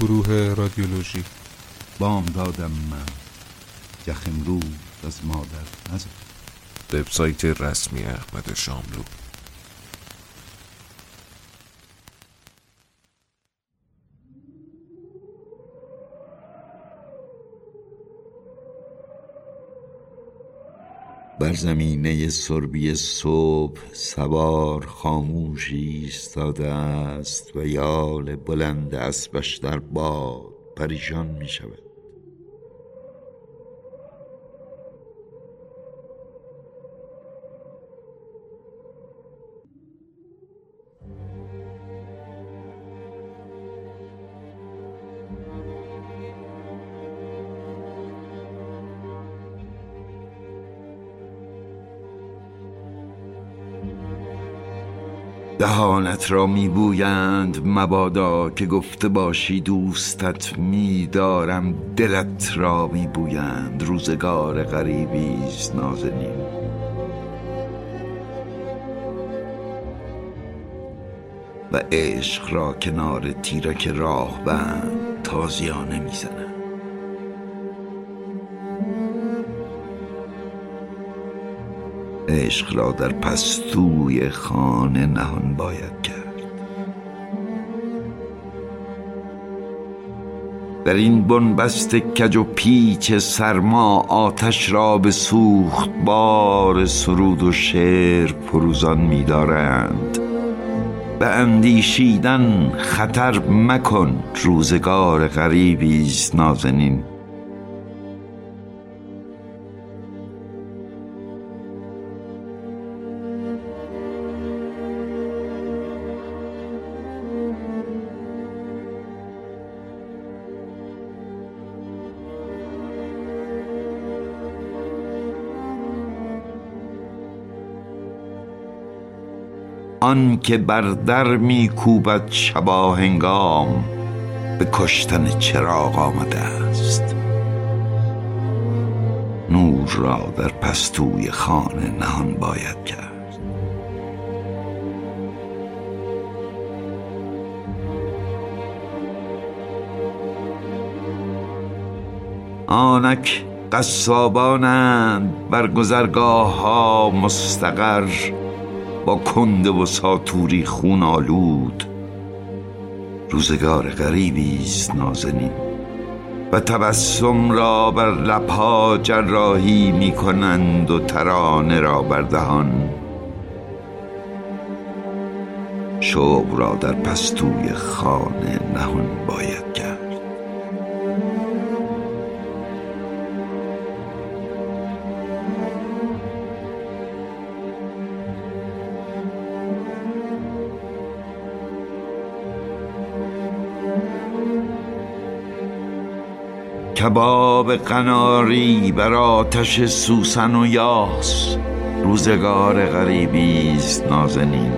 گروه رادیولوژی. بام دادم من. یخ امروز از مادر نزد. وبسایت رسمی احمد شاملو. زمینه سربی صبح سوار خاموشی ایستاده است و یال بلند اسبش در باد پریشان می شود دهانت را میبویند مبادا که گفته باشی دوستت میدارم دلت را میبویند روزگار غریبی است نازنین. و عشق را کنار تیرک راه بند تازیانه می‌زنند عشق را در پستوی خانه نهان باید کرد. در این بنبست کج و پیچ سرما آتش را به سوخت بار سرود و شعر فروزان می‌دارند به اندیشیدن خطر مکن روزگار غریبی است نازنین. آن که بر در میکوبد شبا هنگام به کشتن چراغ آمده است. نور را در پستوی خانه نهان باید کرد. آنک قصابانند بر گذرگاه ها مستقر با کنده و ساتوری خون آلود. روزگار غریبی است نازنین و تبسم را بر لبها جراحی می کنند و ترانه را بر دهان. شوق را در پستوی خانه نهان باید. کباب قناری بر آتش سوسن و یاس. روزگار غریبی است نازنین.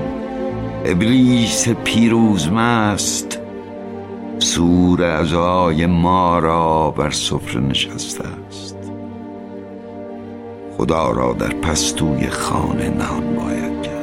ابلیس پیروز مست. سور ازای ما را بر سفره نشسته است. خدا را در پستوی خانه نهان باید کرد.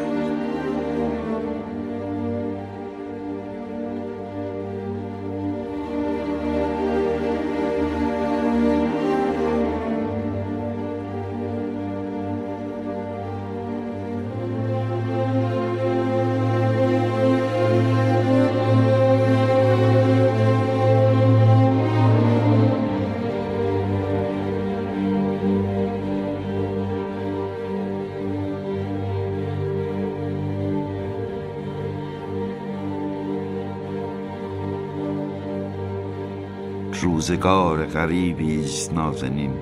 روزگار غریبی است نازنین.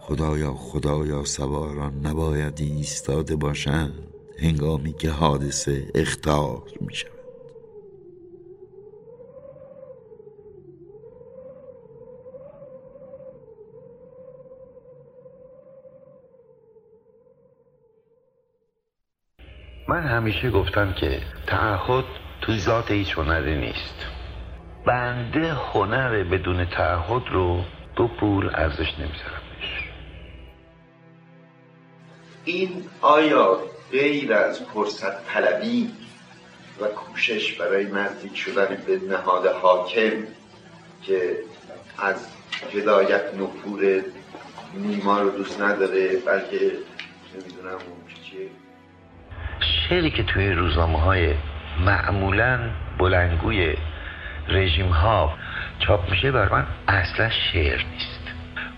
خدایا خدایا سواران نباید ایستاده باشند. هنگامی که حادثه اختار می شود من همیشه گفتم که تعهد تو ذات هیچ هنری نیست. بنده هنر بدون تعهد رو دو پول ارزش نمی‌ذارم این آیا غیر از فرصت طلبی و کوشش برای نزدیک شدن به نهاد حاکم که از هدایت نفور نیما رو دوست نداره بلکه نمی‌دونم اون چیه شعری که توی روزنامه های معمولا بلنگوی رژیم ها چاپ میشه بر من اصلا شعر نیست.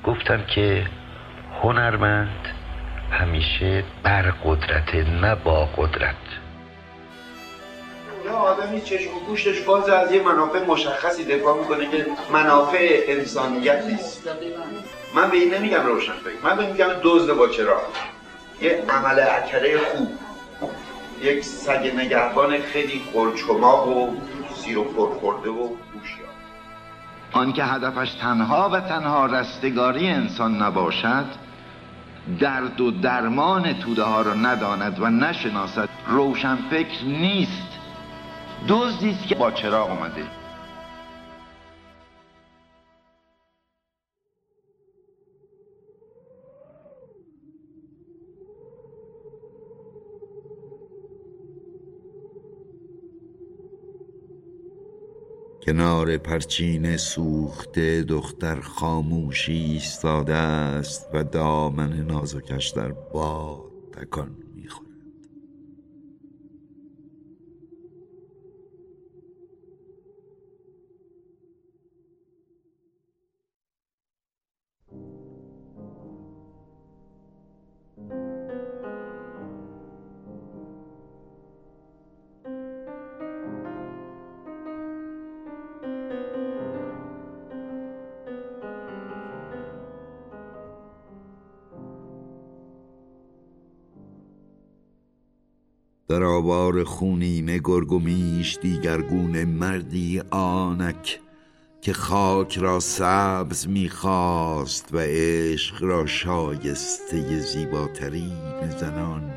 گفتم که هنرمند همیشه بر قدرت نه با قدرت. یا آدمی چشم و گوشتش باز از یه منافع مشخصی دفاع می‌کنه که منافع انسانیت نیست. من به این نمیگم روشن فکر من به این میگم دزد با چرا یه عمل اکره خوب. یک سگ نگهبان خیلی خلچماق و سیر و پرخورده و هوشیار. آن که هدفش تنها و تنها رستگاری انسان نباشد درد و درمان توده ها را نداند و نشناسد روشن فکر نیست. دزدی است که با چراغ اومده. کنار پرچین سوخته دختر خاموشی ایستاده است و دامن نازکش در باد تکان در آوار خونین گرگ و میش دیگرگون مردی آنک که خاک را سبز می‌خواست و عشق را شایسته زیباترین زنان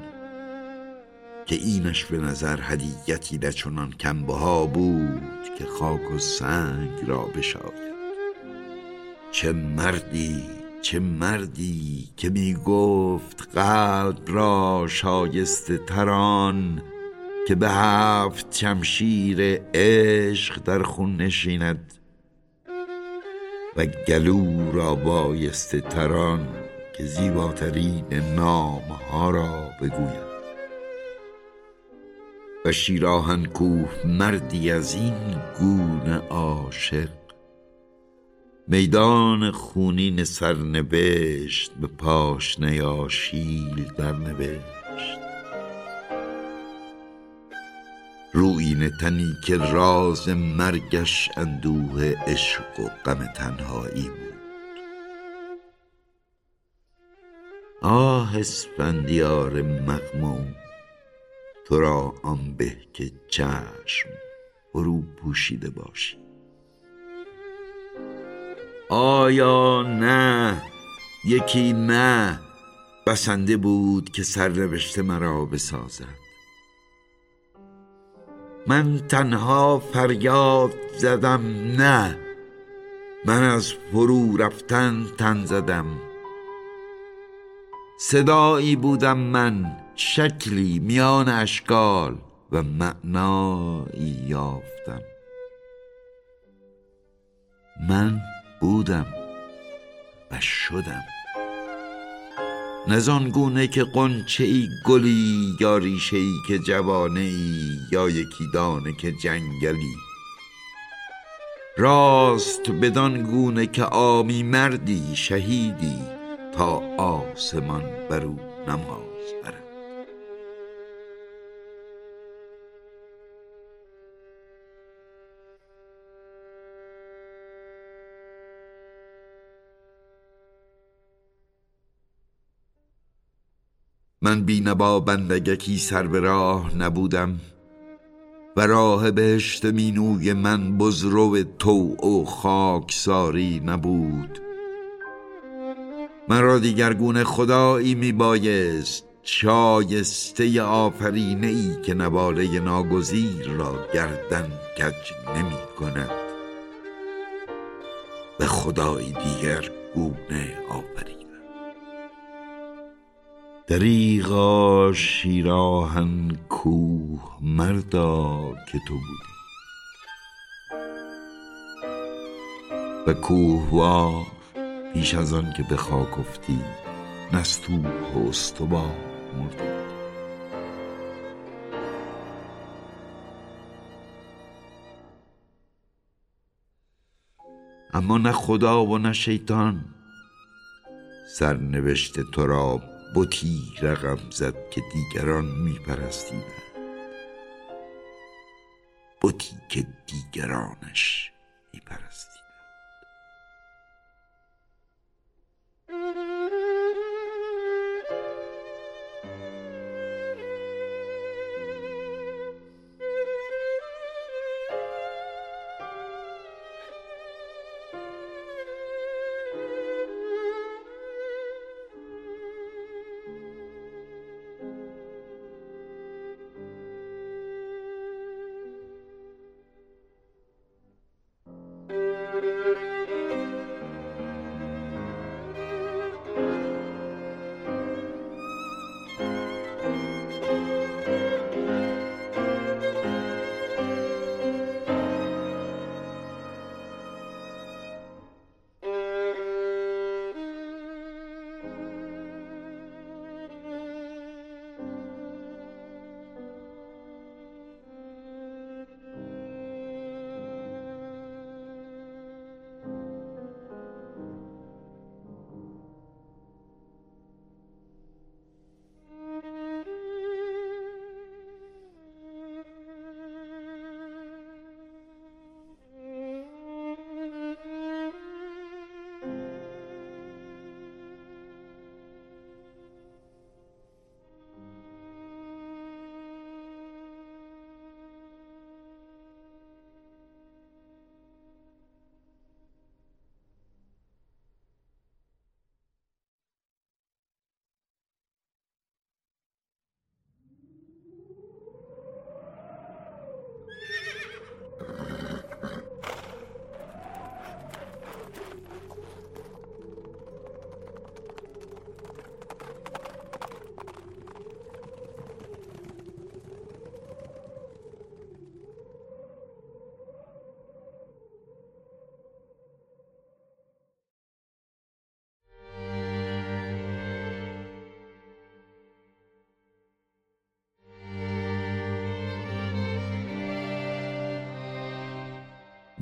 که اینش به نظر هدیتی نچنان کمبها بود که خاک و سنگ را بشاید. چه مردی چه مردی که می گفت قلب را شایسته تران که به هفت شمشیر عشق در خون نشیند و گلو را بایسته تران که زیباترین نامها را بگوید. و شیراهن کوه مردی از این گونه عاشق میدان خونین سرنوشت به پاشنه آشیل در نوشت روین تنی که راز مرگش اندوه عشق و غم تنهایی بود. آه اسفندیار مغموم تو را آن به که چشم فرو پوشیده باشی. آیا نه؟ یکی نه. بسنده بود که سرنوشت مرا بسازد. من تنها فریاد زدم نه. من از فرو رفتن تن زدم. صدایی بودم من شکلی میان اشکال و معنایی یافتم. من بودم و شدم. نزان گونه که قنچه ای گلی یا ریشه ای که جوانه ای یا یکی دانه که جنگلی. راست بدان گونه که آمی مردی شهیدی تا آسمان بر او نماز برد. من بینبا بندگکی سر به راه نبودم و راه بهشت مینوی من بزرو تو و خاکساری نبود. مرا دیگرگونه خدایی می بایست شایسته آفرینه ای که نواله ناگزیر را گردن کج نمی کند. به خدای دیگر گونه آفریدن دریغا شیراهن کوه مردا که تو بودی. و کوهوار پیش از آن که به خاک افتی نستوه و استبا مرده اما نه خدا و نه شیطان سرنوشت تو را بتی رقم زد که دیگران میپرستیدند. بتی که دیگرانش میپرستید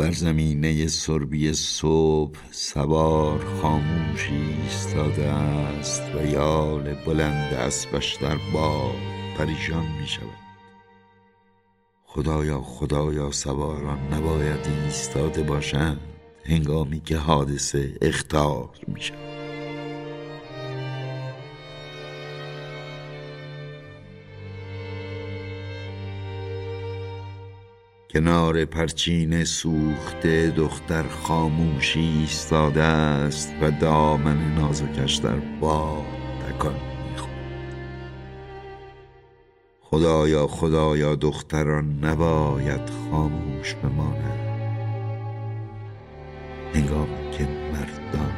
بر زمینه سربی صبح سوار خاموشی ایستاده است و یال بلند اسبش در باد پریشان می شود. خدایا خدایا سواران نباید ایستاده باشند. هنگامی که حادثه اختار می شود. کنار پرچین سوخته دختر خاموشی ایستاده است و دامن نازکش در باد تکان خدایا خدایا دختران نباید خاموش بمانند. هنگامی که مردان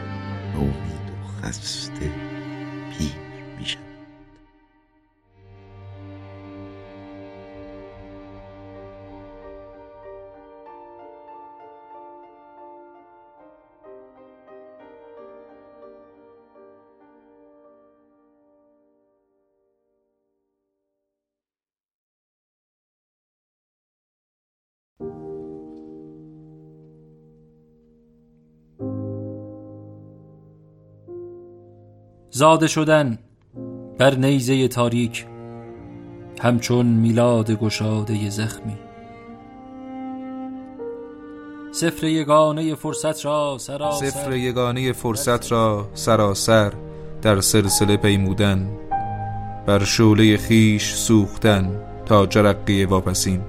نومید و خسته پیر میشن زاده شدن بر نیزه تاریک همچون میلاد گشاده زخمی. سفر یگانه فرصت را سراسر سفر یگانه فرصت را سراسر در سلسله پیمودن بر شعله خیش سوختن تا جرقی واپسین.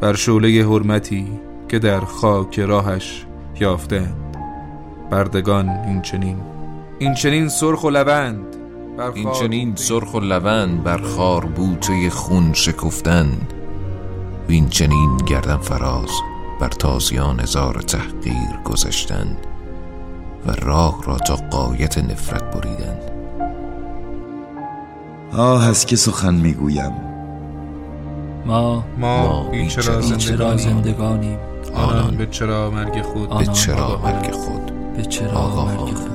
بر شعله حرمتی که در خاک راهش یافتند بردگان این چنین این چنین سرخ و لبند این چنین سرخ و لبند بر خار بوته خون شکفتند این چنین گردن فراز بر تازیان هزار تحقیر گذشتن و راه را تا قایت نفرت بریدن. آه از که سخن می‌گویم. ما ما ما بیچرا بیچرا چرا زندگانی زندگانیم. آنان به چرا مرگ خود؟ به چرا. مرگ خود؟ به چرا آگاهان. مرگ خود؟